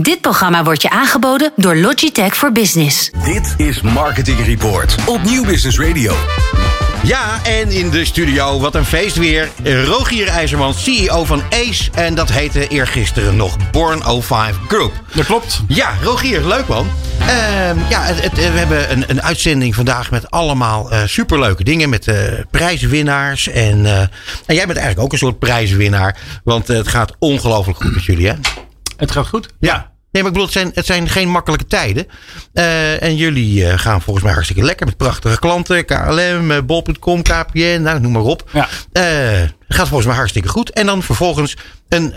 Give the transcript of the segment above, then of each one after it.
Dit programma wordt je aangeboden door Logitech voor Business. Dit is Marketing Report op Nieuw Business Radio. Ja, en in de studio, wat een feest weer. Rogier IJzerman, CEO van ACE. En dat heette eergisteren nog Born 05 Group. Dat klopt. Ja, Rogier, leuk man. Ehm, ja, het, het- we hebben een, een uitzending vandaag met allemaal eh, superleuke dingen. Met eh, prijswinnaars. En, eh, en jij bent eigenlijk ook een soort prijswinnaar. Want het gaat ongelooflijk goed met jullie, hè? Het gaat goed. Ja. Nee, maar ik bedoel, het zijn, het zijn geen makkelijke tijden. Eh, en jullie eh, gaan volgens mij hartstikke lekker met prachtige klanten. KLM, eh, Bol.com, KPN, nou, noem maar op. Ja. Het gaat volgens mij hartstikke goed. En dan vervolgens een,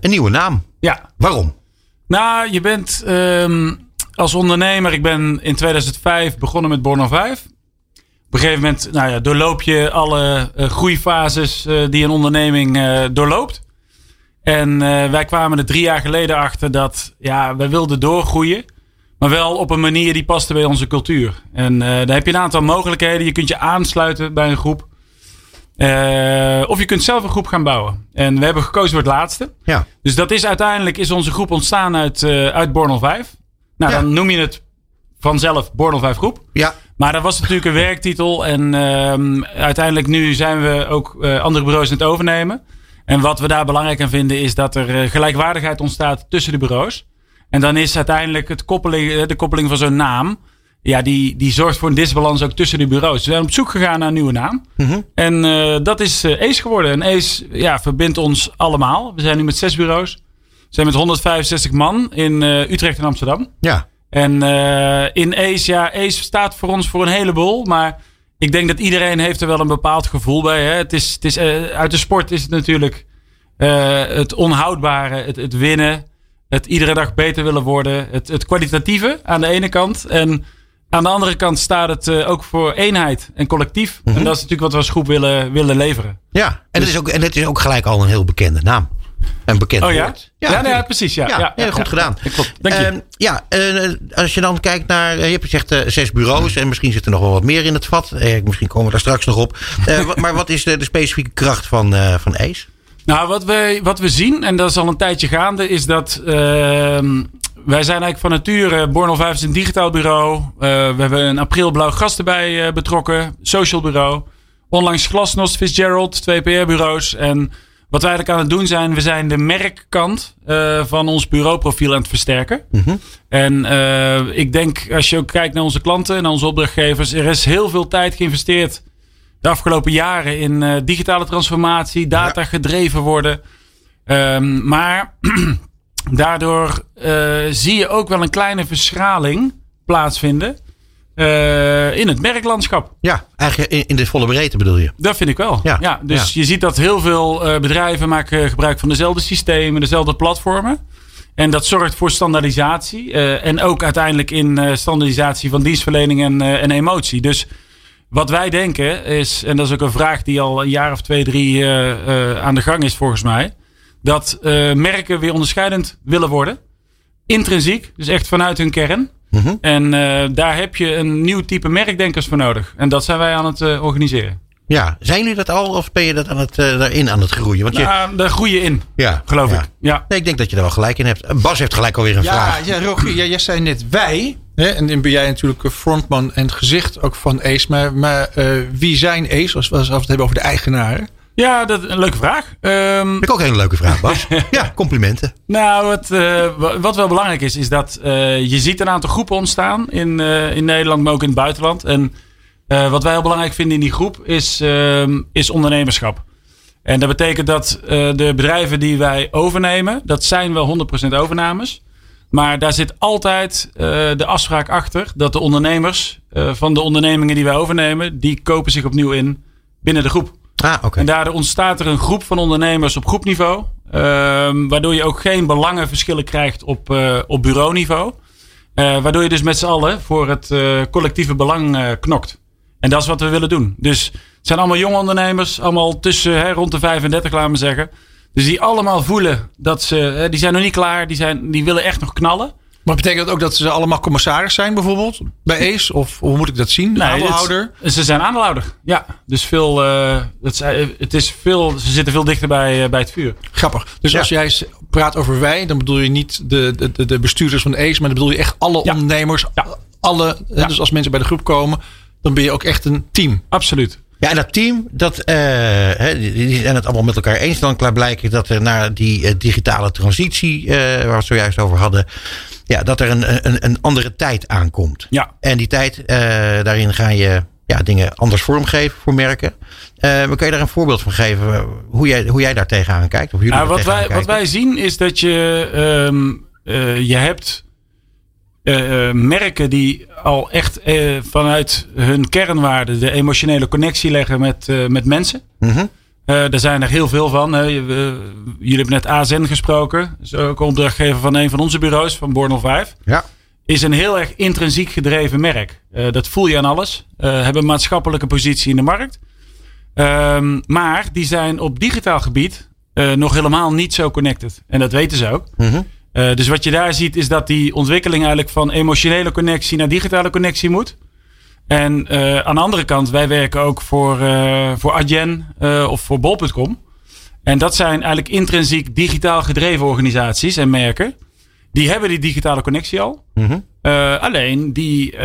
een nieuwe naam. Ja. Waarom? Nou, je bent ehm, als ondernemer. Ik ben in 2005 begonnen met Born 5. Op een gegeven moment nou ja, doorloop je alle groeifases die een onderneming doorloopt. En eh, wij kwamen er drie jaar geleden achter dat ja, wij wilden doorgroeien. Maar wel op een manier die paste bij onze cultuur. En eh daar heb je een aantal mogelijkheden. Je kunt je aansluiten bij een groep. Eh, of je kunt zelf een groep gaan bouwen. En we hebben gekozen voor het laatste. Ja. Dus dat is uiteindelijk is onze groep ontstaan uit, eh uit Born 5. Nou, Ja. dan noem je het vanzelf Born 5 groep. Ja. Maar dat was natuurlijk een werktitel. En ehm, uiteindelijk nu zijn we ook andere bureaus aan het overnemen. En wat we daar belangrijk aan vinden is dat er eh, gelijkwaardigheid ontstaat tussen de bureaus. En dan is uiteindelijk het koppeling, eh, de koppeling van zo'n naam. Ja, die, die zorgt voor een disbalans ook tussen de bureaus. We zijn op zoek gegaan naar een nieuwe naam. En eh, dat is ACE geworden. En ACE ja, verbindt ons allemaal. We zijn nu met zes bureaus. We zijn met 165 man in Utrecht en Amsterdam. Ja. En in ACE, ja, ACE staat voor ons voor een heleboel. Maar ik denk dat iedereen heeft er wel een bepaald gevoel bij. Hè? Het is, het is, eh, uit de sport is het natuurlijk eh, het onhoudbare, het, het winnen. Het iedere dag beter willen worden. Het, het kwalitatieve aan de ene kant. En aan de andere kant staat het eh, ook voor eenheid en collectief. En dat is natuurlijk wat we als groep willen, willen leveren. Ja. En, het is ook, en het is ook gelijk al een heel bekende naam. Een bekend Oh ja? woord. Ja, ja, natuurlijk. precies. Ja, Ja, goed gedaan. Dank je. Ehm, ja, eh, als je dan kijkt naar, eh, je hebt gezegd eh, zes bureaus en misschien zit er nog wel wat meer in het vat. Misschien komen we daar straks nog op. Maar wat is de, de specifieke kracht van, van ACE? Nou, wat we, wat we zien, en dat is al een tijdje gaande, is dat ehm, wij zijn eigenlijk van nature, Born 5 is een digitaal bureau. We hebben een april blauw gast erbij betrokken, social bureau. Onlangs Glasnost, Fitzgerald, twee PR-bureaus. En wat wij eigenlijk aan het doen zijn, we zijn de merkkant eh, van ons bureauprofiel aan het versterken. En eh, ik denk, als je ook kijkt naar onze klanten en onze opdrachtgevers, er is heel veel tijd geïnvesteerd de afgelopen jaren in eh, digitale transformatie, data gedreven worden. Ehm, maar daardoor zie je ook wel een kleine verschraling plaatsvinden eh, in het merklandschap. Ja, eigenlijk in, in de volle breedte bedoel je. Dat vind ik wel. Ja, Ja, dus ja. je ziet dat heel veel eh, bedrijven maken gebruik van dezelfde systemen, dezelfde platformen. En dat zorgt voor standaardisatie. eh, en ook uiteindelijk in standaardisatie van dienstverlening en, en emotie. Dus wat wij denken is, en dat is ook een vraag die al een jaar of twee, drie aan de gang is volgens mij. Dat merken weer onderscheidend willen worden. Intrinsiek, dus echt vanuit hun kern. En eh, daar heb je een nieuw type merkdenkers voor nodig. En dat zijn wij aan het eh, organiseren. Ja, zijn jullie dat al of ben je dat aan het, eh, daarin aan het groeien? Want je, Nou, daar groei je in, ja, geloof ja. ik. Ja. Nee, ik denk dat je er wel gelijk in hebt. Bas heeft gelijk alweer een Ja, vraag. ja Rogier, ja, jij zei net wij. Hè, en dan ben jij natuurlijk frontman en het gezicht ook van Ace. Maar, maar eh, wie zijn Ace, als we als we het hebben over de eigenaren? Ja, dat een leuke vraag. Vind ik ook een leuke vraag, Bas. ja, complimenten. nou, wat, eh, wa- wat wel belangrijk is, is dat eh, je ziet een aantal groepen ontstaan in, eh, in Nederland, maar ook in het buitenland. En wat wij heel belangrijk vinden in die groep is, ehm, is ondernemerschap. En dat betekent dat de bedrijven die wij overnemen, dat zijn wel 100% overnames. Maar daar zit altijd de afspraak achter dat de ondernemers van de ondernemingen die wij overnemen, die kopen zich opnieuw in binnen de groep. Ah. En daardoor ontstaat er een groep van ondernemers op groepniveau. ehm, waardoor je ook geen belangenverschillen krijgt op, eh, op bureauniveau. Eh, waardoor je dus met z'n allen voor het eh, collectieve belang knokt. En dat is wat we willen doen. Dus het zijn allemaal jonge ondernemers. Allemaal tussen hè, rond de 35, laten we zeggen. Dus die allemaal voelen dat ze... hè, die zijn nog niet klaar. Die, zijn, die willen echt nog knallen. Maar betekent dat ook dat ze allemaal commissaris zijn bijvoorbeeld? Bij Ace? Of hoe moet ik dat zien? De Nee, aandeelhouder? het- ze zijn aandeelhouder. Ja, dus veel, eh, het, zijn- het is veel, ze zitten veel dichter bij, eh, bij het vuur. Grappig. Dus Ja. als jij praat over wij, dan bedoel je niet de, de, de bestuurders van ACE, maar dan bedoel je echt alle Ja. ondernemers. Ja. Alle. Dus als mensen bij de groep komen, dan ben je ook echt een team. Absoluut. Ja, en dat team, dat, eh, hè, die zijn het allemaal met elkaar eens. Dan klaar blijkt dat er naar die eh, digitale transitie, eh, waar we het zojuist over hadden, ja, dat er een, een, een andere tijd aankomt. Ja. En die tijd, eh, daarin ga je ja, dingen anders vormgeven voor merken. Maar kun je daar een voorbeeld van geven eh, hoe jij, hoe jij daar tegenaan kijkt? Of jullie Nou, wat, wij, wat wij zien is dat je, ehm, eh, je hebt eh, merken die al echt vanuit hun kernwaarden de emotionele connectie leggen met, met mensen. Mhm. Eh, er zijn er heel veel van. we- jullie hebben net AZN gesproken. Dat is ook een opdrachtgever van een van onze bureaus, van Bornel 5. Ja. Is een heel erg intrinsiek gedreven merk. Eh, dat voel je aan alles. Eh, hebben een maatschappelijke positie in de markt. Ehm, maar die zijn op digitaal gebied eh, nog helemaal niet zo connected. En dat weten ze ook. Mhm. Eh, dus wat je daar ziet is dat die ontwikkeling eigenlijk van emotionele connectie naar digitale connectie moet. En eh, aan de andere kant, wij werken ook voor, eh voor Adyen eh, of voor Bol.com. En dat zijn eigenlijk intrinsiek digitaal gedreven organisaties en merken. Die hebben die digitale connectie al. Mhm. Alleen die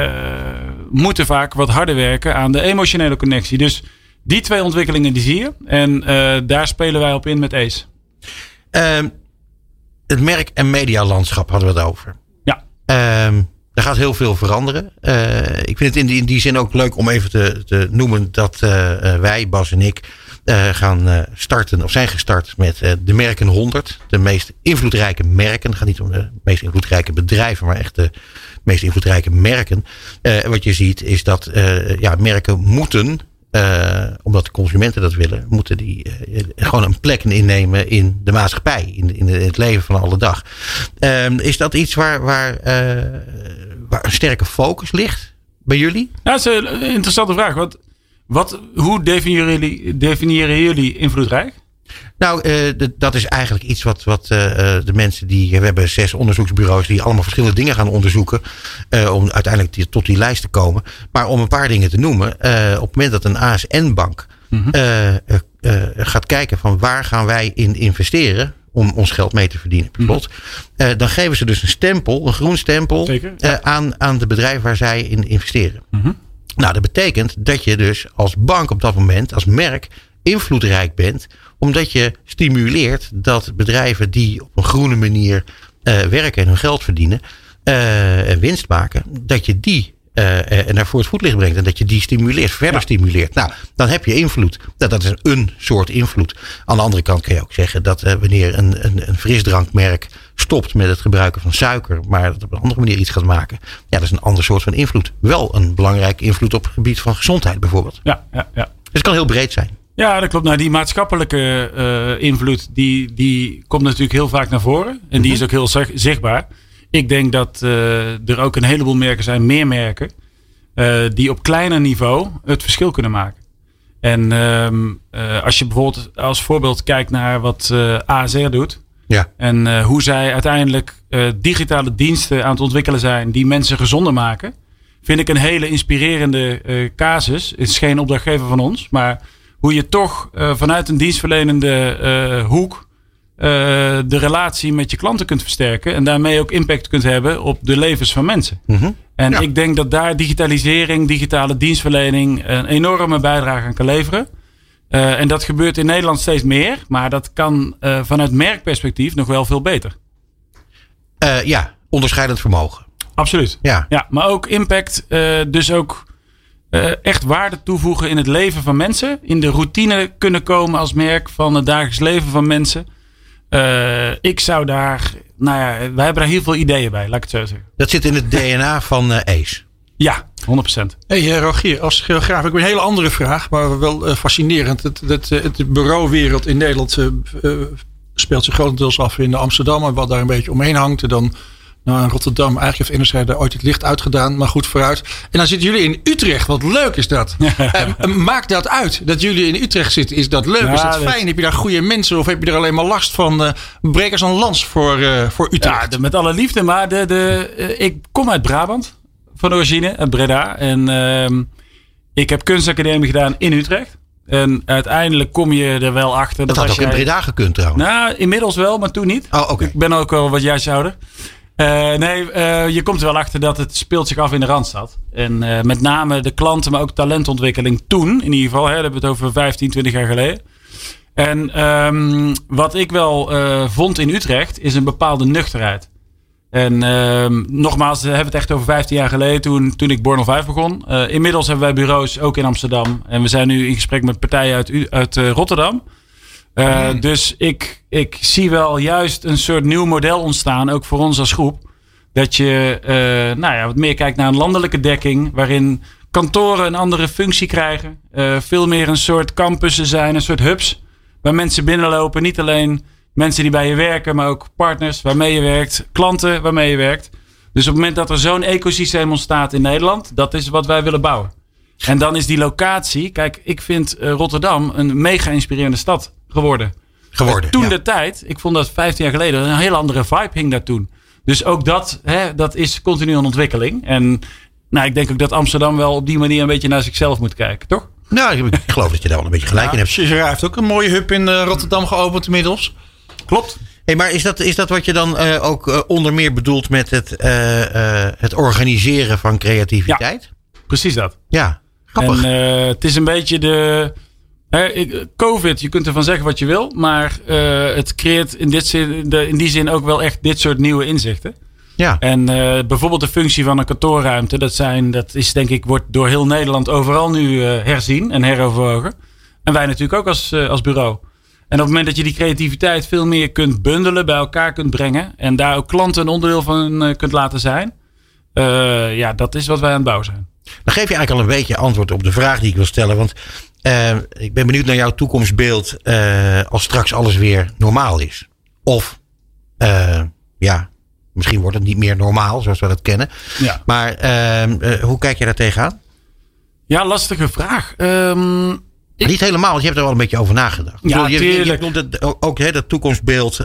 moeten vaak wat harder werken aan de emotionele connectie. Dus die twee ontwikkelingen die zie je. En daar spelen wij op in met ACE. Ehm, het merk- en medialandschap hadden we het over. Ja. Ehm, er gaat heel veel veranderen. Eh, ik vind het in die, in die zin ook leuk om even te, te noemen dat eh, eh, wij, Bas en ik, gaan starten of zijn gestart met de merken 100. De meest invloedrijke merken. Het gaat niet om de meest invloedrijke bedrijven, maar echt de meest invloedrijke merken. Wat je ziet is dat ja, merken moeten eh, omdat de consumenten dat willen, moeten die eh, gewoon een plek innemen in de maatschappij, in, in het leven van alle dag. Ehm, is dat iets waar, waar, eh, waar een sterke focus ligt bij jullie? Nou, dat is een interessante vraag. Wat, wat, hoe jullie, definiëren jullie invloedrijk? Nou, eh, dat is eigenlijk iets wat, wat eh, eh, de mensen die. We hebben zes onderzoeksbureaus die allemaal verschillende dingen gaan onderzoeken. om uiteindelijk die- tot die lijst te komen. Maar om een paar dingen te noemen. op het moment dat een ASN-bank eh, gaat kijken van waar gaan wij in investeren. om ons geld mee te verdienen, bijvoorbeeld. eh, dan geven ze dus een stempel, een groen stempel. Zeker, aan, aan de bedrijven waar zij in investeren. Nou, dat betekent dat je dus als bank op dat moment, als merk, invloedrijk bent. Omdat je stimuleert dat bedrijven die op een groene manier eh, werken en hun geld verdienen. eh, en winst maken, dat je die eh, eh, naar voor het voetlicht brengt. En dat je die stimuleert, verder stimuleert. Nou, dan heb je invloed. Nou, dat is een soort invloed. Aan de andere kant kun je ook zeggen dat wanneer een, een, een frisdrankmerk stopt met het gebruiken van suiker, maar dat op een andere manier iets gaat maken. Ja, dat is een ander soort van invloed. Wel een belangrijke invloed op het gebied van gezondheid bijvoorbeeld. Ja, ja, ja. Dus het kan heel breed zijn. Ja, dat klopt. Nou, die maatschappelijke eh, invloed, die, die komt natuurlijk heel vaak naar voren. En die is ook heel zichtbaar. Ik denk dat eh, er ook een heleboel merken zijn, meer merken, eh, die op kleiner niveau het verschil kunnen maken. En ehm, eh, als je bijvoorbeeld als voorbeeld kijkt naar wat ASR doet. Ja. En hoe zij uiteindelijk digitale diensten aan het ontwikkelen zijn die mensen gezonder maken. Vind ik een hele inspirerende casus. Het is geen opdrachtgever van ons, maar hoe je toch eh, vanuit een dienstverlenende eh, hoek eh, de relatie met je klanten kunt versterken. En daarmee ook impact kunt hebben op de levens van mensen. Mhm. En Ja. ik denk dat daar digitalisering, digitale dienstverlening een enorme bijdrage aan kan leveren. En dat gebeurt in Nederland steeds meer, maar dat kan vanuit merkperspectief nog wel veel beter. Ja, onderscheidend vermogen. Absoluut. Ja. Ja, maar ook impact, dus ook eh, echt waarde toevoegen in het leven van mensen. In de routine kunnen komen als merk van het dagelijks leven van mensen. Eh, ik zou daar, nou ja, wij hebben daar heel veel ideeën bij, laat ik het zo zeggen. Dat zit in het DNA van eh ACE. Ja, 100%. Hey Rogier, als geograaf heb ik een hele andere vraag, maar wel fascinerend. Het, het, het bureauwereld in Nederland speelt zich grotendeels af in Amsterdam en wat daar een beetje omheen hangt. En dan nou, in Rotterdam, eigenlijk heeft NRC daar ooit het licht uitgedaan, maar goed vooruit. En dan zitten jullie in Utrecht, wat leuk is dat. Eh, maakt dat uit dat jullie in Utrecht zitten? Is dat leuk? Ja, is dat dat- fijn? Heb je daar goede mensen of heb je er alleen maar last van? eh breek eens een lans voor, eh, voor Utrecht. Ja, de- met alle liefde, maar de, de, eh, ik kom uit Brabant van origine, uit Breda. En ehm, ik heb kunstacademie gedaan in Utrecht. En uiteindelijk kom je er wel achter. Dat had als ook in Breda gekund trouwens. Nou, inmiddels wel, maar toen niet. Oh, oké. Ik ben ook al wat juist ouder. Eh, nee, eh, je komt er wel achter dat het speelt zich af in de Randstad. En eh, met name de klanten, maar ook talentontwikkeling toen. In ieder geval, hè, daar hebben we het over 15, 20 jaar geleden. En ehm, wat ik wel vond in Utrecht, is een bepaalde nuchterheid. En ehm, nogmaals, we hebben het echt over 15 jaar geleden toen, toen ik Born 5 begon. Inmiddels hebben wij bureaus ook in Amsterdam. En we zijn nu in gesprek met partijen uit, uit eh, Eh, Dus ik, ik zie wel juist een soort nieuw model ontstaan, ook voor ons als groep. Dat je eh, nou ja, wat meer kijkt naar een landelijke dekking, waarin kantoren een andere functie krijgen. Eh, veel meer een soort campussen zijn, een soort hubs, waar mensen binnenlopen. Niet alleen mensen die bij je werken, maar ook partners waarmee je werkt, klanten waarmee je werkt. Dus op het moment dat er zo'n ecosysteem ontstaat in Nederland, dat is wat wij willen bouwen. En dan is die locatie, kijk, ik vind Rotterdam een mega inspirerende stad geworden. geworden. Toen ja. de tijd, ik vond dat 15 jaar geleden, een hele andere vibe hing daar toen. Dus ook dat, hè, dat is continu een ontwikkeling. En nou, ik denk ook dat Amsterdam wel op die manier een beetje naar zichzelf moet kijken, toch? Nou, ik geloof dat je daar wel een beetje gelijk in hebt. Cesar heeft ook een mooie hub in eh, Rotterdam geopend inmiddels. Klopt. Hey, maar is dat, is dat wat je dan eh, ook eh, onder meer bedoelt met het, eh, eh, het organiseren van creativiteit? Precies dat. Ja, grappig. En eh, het is een beetje de. Covid, je kunt ervan zeggen wat je wil, maar eh, het creëert in, dit zin, de, in die zin ook wel echt dit soort nieuwe inzichten. ja. En eh, bijvoorbeeld de functie van een kantoorruimte, dat, zijn, dat is denk ik, wordt door heel Nederland overal nu eh, herzien en heroverwogen. En wij natuurlijk ook als, als bureau. En op het moment dat je die creativiteit veel meer kunt bundelen, bij elkaar kunt brengen en daar ook klanten een onderdeel van kunt laten zijn, ja, dat is wat wij aan het bouwen zijn. Dan geef je eigenlijk al een beetje antwoord op de vraag die ik wil stellen. Want eh, ik ben benieuwd naar jouw toekomstbeeld eh, als straks alles weer normaal is. Of eh, ja, misschien wordt het niet meer normaal zoals we dat kennen. Ja. Maar eh, eh, hoe kijk je daar tegenaan? Ja, lastige vraag. Ehm, Ik- Niet helemaal, want je hebt er wel een beetje over nagedacht. Ja, bedoel, je, je, je tuurlijk. noemt het ook- hè, dat toekomstbeeld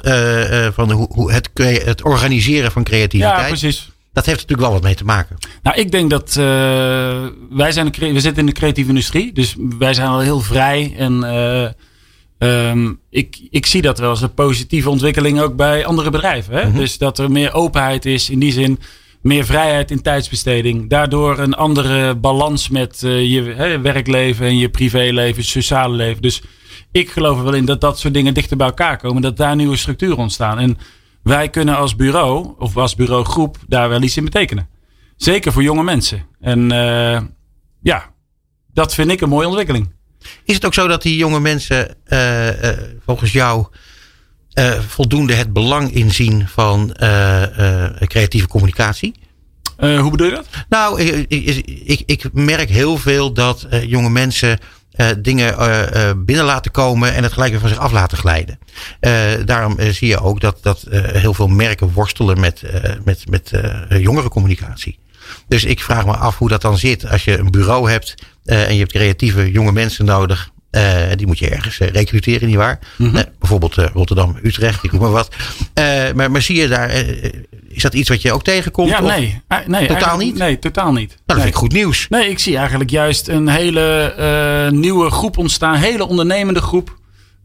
van hoe, hoe het, het organiseren van ja, creativiteit. precies. Dat heeft natuurlijk wel wat mee te maken. Nou, ik denk dat eh, wij zijn we zitten in de creatieve industrie, dus wij zijn al heel vrij en eh, ehm, ik, ik zie dat wel als een positieve ontwikkeling ook bij andere bedrijven. Hè? Dus dat er meer openheid is, in die zin meer vrijheid in tijdsbesteding. Daardoor een andere balans met eh, je hè, werkleven en je privéleven, je sociale leven. Dus ik geloof er wel in dat dat soort dingen dichter bij elkaar komen, dat daar nieuwe structuren ontstaan. En wij kunnen als bureau of als bureaugroep daar wel iets in betekenen. Zeker voor jonge mensen. En eh, ja, dat vind ik een mooie ontwikkeling. Is het ook zo dat die jonge mensen eh, eh, volgens jou voldoende het belang inzien van creatieve communicatie? Hoe bedoel je dat? Nou, ik, ik, ik, merk heel veel dat jonge mensen dingen eh, eh, binnen laten komen en het gelijk weer van zich af laten glijden. Eh, daarom eh, zie je ook dat, dat eh, heel veel merken worstelen met, eh, met, met eh, jongerencommunicatie. Dus ik vraag me af hoe dat dan zit als je een bureau hebt eh, en je hebt creatieve jonge mensen nodig. Eh, die moet je ergens eh, recruteren, nietwaar? Eh, bijvoorbeeld eh, Rotterdam, Utrecht, ik noem maar wat. Eh, maar, maar zie je daar, eh, eh, is dat iets wat je ook tegenkomt? Ja, nee. Eh, nee Totaal niet? Nee, totaal niet. Nou, dat nee. vind ik goed nieuws. Nee, ik zie eigenlijk juist een hele eh, nieuwe groep ontstaan. Hele ondernemende groep.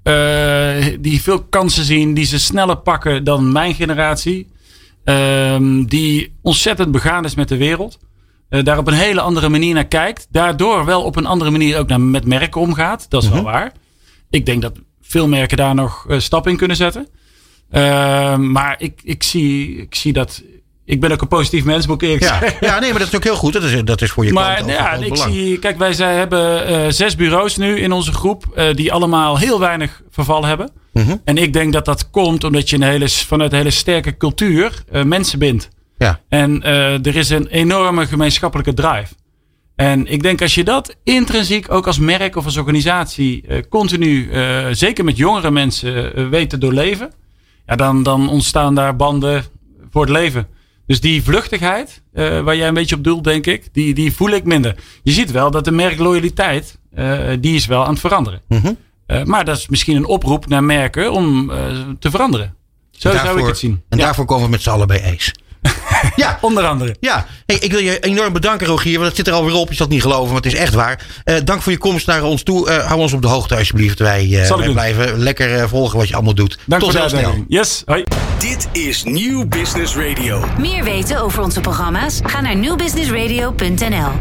eh, die veel kansen zien. Die ze sneller pakken dan mijn generatie. Ehm, die ontzettend begaan is met de wereld. eh, daar op een hele andere manier naar kijkt. Daardoor wel op een andere manier ook naar, met merken omgaat. Dat is wel waar. Ik denk dat veel merken daar nog stap in kunnen zetten. Ehm, maar ik, ik, zie, ik zie dat. Ik ben ook een positief mens, moet ik eerlijk Ja, zeggen. ja, nee, maar dat is ook heel goed. Dat is, dat is voor je Maar klant ja, ik belang. zie, kijk, wij zij hebben eh, zes bureaus nu in onze groep, eh, die allemaal heel weinig verval hebben. Mhm. En ik denk dat dat komt omdat je een hele, vanuit een hele sterke cultuur eh, mensen bindt. Ja. En er is een enorme gemeenschappelijke drive. En ik denk als je dat intrinsiek ook als merk of als organisatie continu, zeker met jongere mensen, weet te doorleven, ja, dan, dan ontstaan daar banden voor het leven. Dus die vluchtigheid, eh, waar jij een beetje op doelt, denk ik, die, die voel ik minder. Je ziet wel dat de merkloyaliteit, eh, die is wel aan het veranderen. Eh, maar dat is misschien een oproep naar merken om te veranderen. Zo zou ik Daarvoor- het zien. En Ja. daarvoor komen we met z'n allen bij Ace. Ja. Onder andere. Ja, hey, ik wil je enorm bedanken, Rogier. Want het zit er alweer op. Je zal het niet geloven, maar het is echt waar. Eh, dank voor je komst naar ons toe. Eh, hou ons op de hoogte, alsjeblieft. Wij, eh, Zal ik wij doen. blijven lekker eh, volgen wat je allemaal doet. Dank Tot voor de heel snel. uitnodiging. Yes, hoi. Dit is Nieuw Business Radio. Meer weten over onze programma's? Ga naar newbusinessradio.nl.